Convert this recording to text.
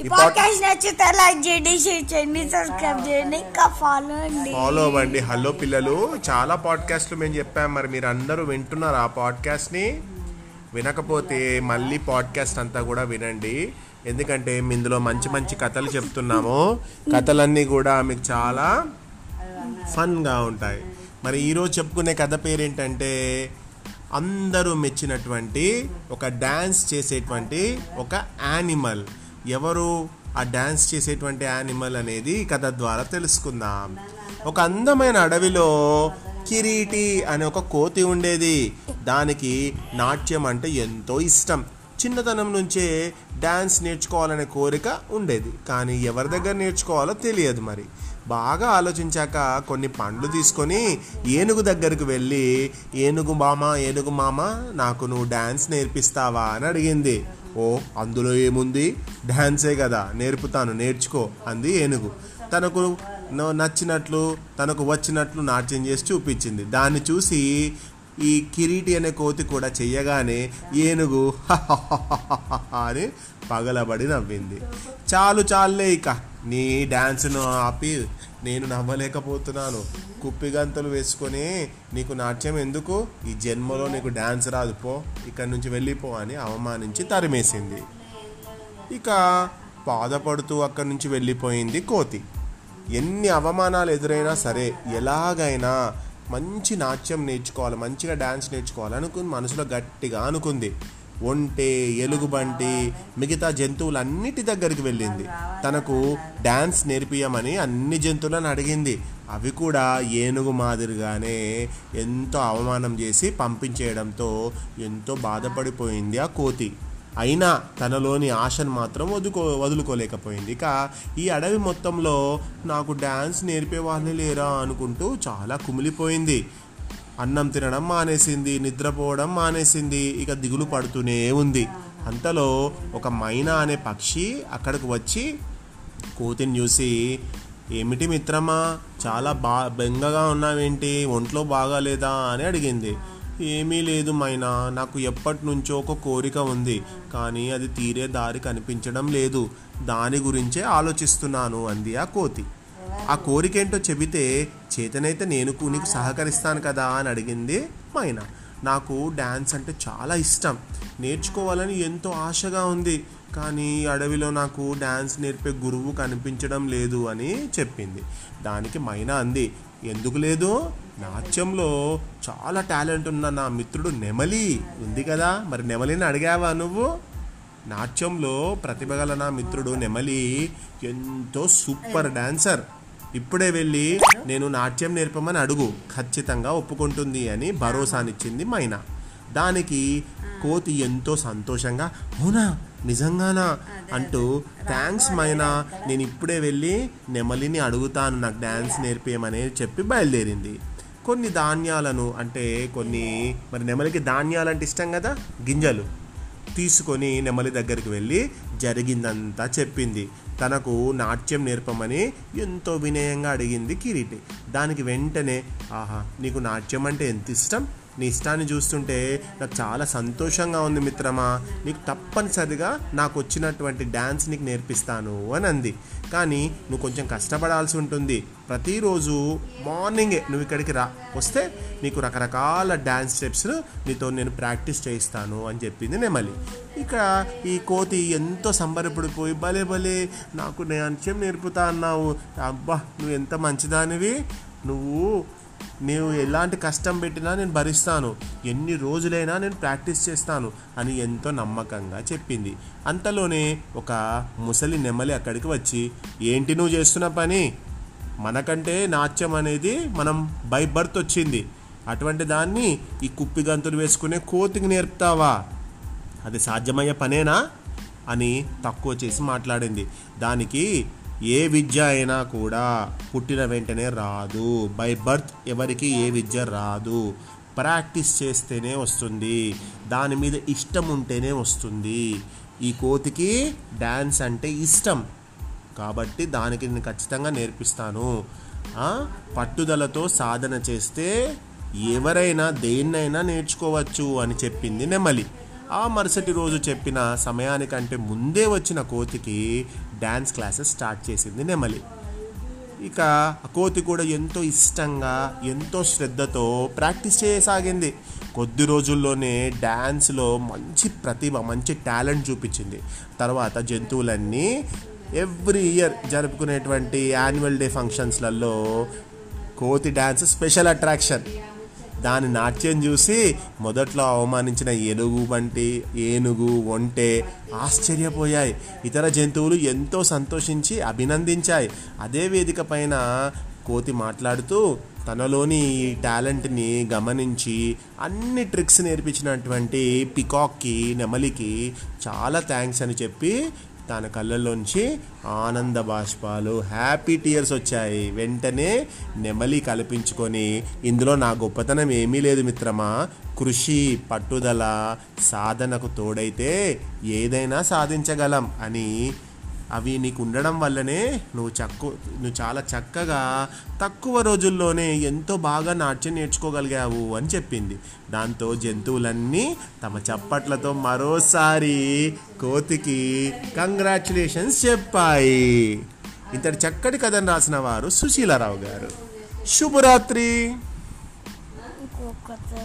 ఈ ఈ pod- podcast నచ్చితే లైక్ చేయండి షేర్ చేయండి సబ్స్క్రైబ్ చేయండి ఇంకా ఫాలో అండి. ఫాలో అవ్వండి. హలో పిల్లలు చాలా పాడ్కాస్ట్లు మేము చెప్పాం. మరి మీరు అందరూ వింటున్నారు ఆ పాడ్కాస్ట్ని. వినకపోతే మళ్ళీ పాడ్కాస్ట్ అంతా కూడా వినండి. ఎందుకంటే మేము ఇందులో మంచి మంచి కథలు చెప్తున్నాము. కథలన్నీ కూడా మీకు చాలా ఫన్గా ఉంటాయి. మరి ఈరోజు చెప్పుకునే కథ పేరేంటంటే అందరూ మెచ్చినటువంటి ఒక డ్యాన్స్ చేసేటువంటి ఒక యానిమల్. ఎవరు ఆ డ్యాన్స్ చేసేటువంటి యానిమల్ అనేది కథ ద్వారా తెలుసుకుందాం. ఒక అందమైన అడవిలో కిరీటి అనే ఒక కోతి ఉండేది. దానికి నాట్యం అంటే ఎంతో ఇష్టం. చిన్నతనం నుంచే డ్యాన్స్ నేర్చుకోవాలనే కోరిక ఉండేది. కానీ ఎవరి దగ్గర నేర్చుకోవాలో తెలియదు మరి. బాగా ఆలోచించాక కొన్ని పండ్లు తీసుకొని ఏనుగు దగ్గరికి వెళ్ళి ఏనుగు మామ ఏనుగు మామ నాకు నువ్వు డ్యాన్స్ నేర్పిస్తావా? అని అడిగింది. ఓ అందులో ఏముంది? డ్యాన్సే కదా నేర్పుతాను నేర్చుకో అంది ఏనుగు. తనకు నచ్చినట్లు తనకు వచ్చినట్లు నాట్యం చేసి చూపించింది. దాన్ని చూసి ఈ కిరీటి అనే కోతి కూడా చెయ్యగానే ఏనుగు అని పగలబడి నవ్వింది. చాలు చాలులే ఇక నీ డ్యాన్స్ను ఆపి నేను నవ్వలేకపోతున్నాను. కుప్పిగంతలు వేసుకొని నీకు నాట్యం ఎందుకు? ఈ జన్మలో నీకు డ్యాన్స్ రాదు పో. ఇక్కడి నుంచి వెళ్ళిపో అని అవమానించి తరిమేసింది. ఇక బాధపడుతూ అక్కడి నుంచి వెళ్ళిపోయింది కోతి. ఎన్ని అవమానాలు ఎదురైనా సరే ఎలాగైనా మంచి నాట్యం నేర్చుకోవాలి మంచిగా డ్యాన్స్ నేర్చుకోవాలి అనుకుని మనసులో గట్టిగా అనుకుంది. ఒంటె ఎలుగుబంటి మిగతా జంతువులన్నిటి దగ్గరికి వెళ్ళింది. తనకు డ్యాన్స్ నేర్పియమని అన్ని జంతువులను అడిగింది. అవి కూడా ఏనుగు మాదిరిగానే ఎంతో అవమానం చేసి పంపించేయడంతో ఎంతో బాధపడిపోయింది ఆ కోతి. అయినా తనలోని ఆశను మాత్రం వదుకో వదులుకోలేకపోయింది. ఇక ఈ అడవి మొత్తంలో నాకు డ్యాన్స్ నేర్పే వాళ్ళే లేరా అనుకుంటూ చాలా కుమిలిపోయింది. అన్నం తినడం మానేసింది నిద్రపోవడం మానేసింది ఇక దిగులు పడుతూనే ఉంది. అంతలో ఒక మైనా అనే పక్షి అక్కడికి వచ్చి కోతిని చూసి ఏమిటి మిత్రమా చాలా బా బెంగగా ఉన్నావేంటి? ఒంట్లో బాగాలేదా? అని అడిగింది. ఏమీ లేదు మైనా. నాకు ఎప్పటి నుంచో ఒక కోరిక ఉంది కానీ అది తీరే దారి కనిపించడం లేదు. దాని గురించే ఆలోచిస్తున్నాను అంది ఆ కోతి. ఆ కోరికేంటో చెబితే చేతనైతే నేను నీకు సహకరిస్తాను కదా అని అడిగింది మైనా. నాకు డ్యాన్స్ అంటే చాలా ఇష్టం. నేర్చుకోవాలని ఎంతో ఆశగా ఉంది కానీ అడవిలో నాకు డ్యాన్స్ నేర్పే గురువు కనిపించడం లేదు అని చెప్పింది. దానికి మైనా అంది ఎందుకు లేదు? నాట్యంలో చాలా టాలెంట్ ఉన్న నా మిత్రుడు నెమలి ఉంది కదా. మరి నెమలిని అడిగావా నువ్వు? నాట్యంలో ప్రతిభ గల నా మిత్రుడు నెమలి ఎంతో సూపర్ డాన్సర్. ఇప్పుడే వెళ్ళి నేను నాట్యం నేర్పమని అడుగు. ఖచ్చితంగా ఒప్పుకుంటుంది అని భరోసానిచ్చింది మైనా. దానికి కోతి ఎంతో సంతోషంగా అవునా? నిజంగానా? అంటూ థ్యాంక్స్ మైనా నేను ఇప్పుడే వెళ్ళి నెమలిని అడుగుతాను. నాకు డ్యాన్స్ నేర్పేయమని చెప్పి బయలుదేరింది. కొన్ని ధాన్యాలను అంటే కొన్ని మరి నెమలికి ధాన్యాలంటే ఇష్టం కదా? గింజలు. తీసుకొని నెమలి దగ్గరికి వెళ్ళి జరిగిందంతా చెప్పింది. తనకు నాట్యం నేర్పమని ఎంతో వినయంగా అడిగింది కిరీటి. దానికి వెంటనే ఆహా నీకు నాట్యం అంటే ఎంత ఇష్టం? నీ ఇష్టాన్ని చూస్తుంటే నాకు చాలా సంతోషంగా ఉంది మిత్రమా. నీకు తప్పనిసరిగా నాకు వచ్చినటువంటి డ్యాన్స్ నీకు నేర్పిస్తాను అని అంది. కానీ నువ్వు కొంచెం కష్టపడాల్సి ఉంటుంది. ప్రతిరోజు మార్నింగే నువ్వు ఇక్కడికి రా. వస్తే నీకు రకరకాల డ్యాన్స్ స్టెప్స్ నీతో నేను ప్రాక్టీస్ చేయిస్తాను అని చెప్పింది నెమలి. ఇక్కడ ఈ కోతి ఎంతో సంబరపడిపోయి భలే భలే నాకు నాట్యం నేర్పుతా అన్నావు. అబ్బా నువ్వు ఎంత మంచిదానివి. నువ్వు నేను ఎలాంటి కష్టం పెట్టినా నేను భరిస్తాను. ఎన్ని రోజులైనా నేను ప్రాక్టీస్ చేస్తాను అని ఎంతో నమ్మకంగా చెప్పింది. అంతలోనే ఒక ముసలి నెమలి అక్కడికి వచ్చి ఏంటి నువ్వు చేస్తున్న పని? మనకంటే నాట్యం అనేది మనం బై బర్త్ వచ్చింది. అటువంటి దాన్ని ఈ కుప్పి గంతులు వేసుకునే కోతికి నేర్పుతావా? అది సాధ్యమయ్యే పనేనా? అని తక్కువ చేసి మాట్లాడింది. దానికి ఏ విద్య అయినా కూడా పుట్టిన వెంటనే రాదు. బై బర్త్ ఎవరికి ఏ విద్య రాదు. ప్రాక్టీస్ చేస్తేనే వస్తుంది. దాని మీద ఇష్టం ఉంటేనే వస్తుంది. ఈ కోతికి డ్యాన్స్ అంటే ఇష్టం. కాబట్టి దానికి నేను ఖచ్చితంగా నేర్పిస్తాను. పట్టుదలతో సాధన చేస్తే ఎవరైనా దేన్నైనా నేర్చుకోవచ్చు అని చెప్పింది నెమలి. ఆ మరుసటి రోజు చెప్పిన సమయానికంటే ముందే వచ్చిన కోతికి డ్యాన్స్ క్లాసెస్ స్టార్ట్ చేసింది నెమలి. ఇక కోతి కూడా ఎంతో ఇష్టంగా ఎంతో శ్రద్ధతో ప్రాక్టీస్ చేయసాగింది. కొద్ది రోజుల్లోనే డ్యాన్స్లో మంచి ప్రతిభ మంచి టాలెంట్ చూపించింది. తర్వాత జంతువులన్నీ ఎవ్రీ ఇయర్ జరుపుకునేటువంటి యాన్యువల్ డే ఫంక్షన్స్లలో కోతి డ్యాన్స్ స్పెషల్ అట్రాక్షన్. దాని నాట్యం చూసి మొదట్లో అవమానించిన ఏనుగు వంటి ఏనుగు ఒంటే ఆశ్చర్యపోయాయి. ఇతర జంతువులు ఎంతో సంతోషించి అభినందించాయి. అదే వేదిక పైన కోతి మాట్లాడుతూ తనలోని ఈ టాలెంట్ని గమనించి అన్ని ట్రిక్స్ నేర్పించినటువంటి పికాక్కి నెమలికి చాలా థ్యాంక్స్ అని చెప్పి తన కళ్ళల్లోంచి ఆనంద బాష్పాలు హ్యాపీ టీయర్స్ వచ్చాయి. వెంటనే నెమలి కల్పించుకొని ఇందులో నా గొప్పతనం ఏమీ లేదు మిత్రమా. కృషి పట్టుదల సాధనకు తోడైతే ఏదైనా సాధించగలం అని అవి నీకు ఉండడం వల్లనే నువ్వు చక్కు నువ్వు చాలా చక్కగా తక్కువ రోజుల్లోనే ఎంతో బాగా నాట్యం నేర్చుకోగలిగావు అని చెప్పింది. దాంతో జంతువులన్నీ తమ చప్పట్లతో మరోసారి కోతికి కంగ్రాచులేషన్స్ చెప్పాయి. ఇంతటి చక్కటి కథను రాసిన వారు సుశీలారావు గారు. శుభరాత్రి. ఇంకొకటి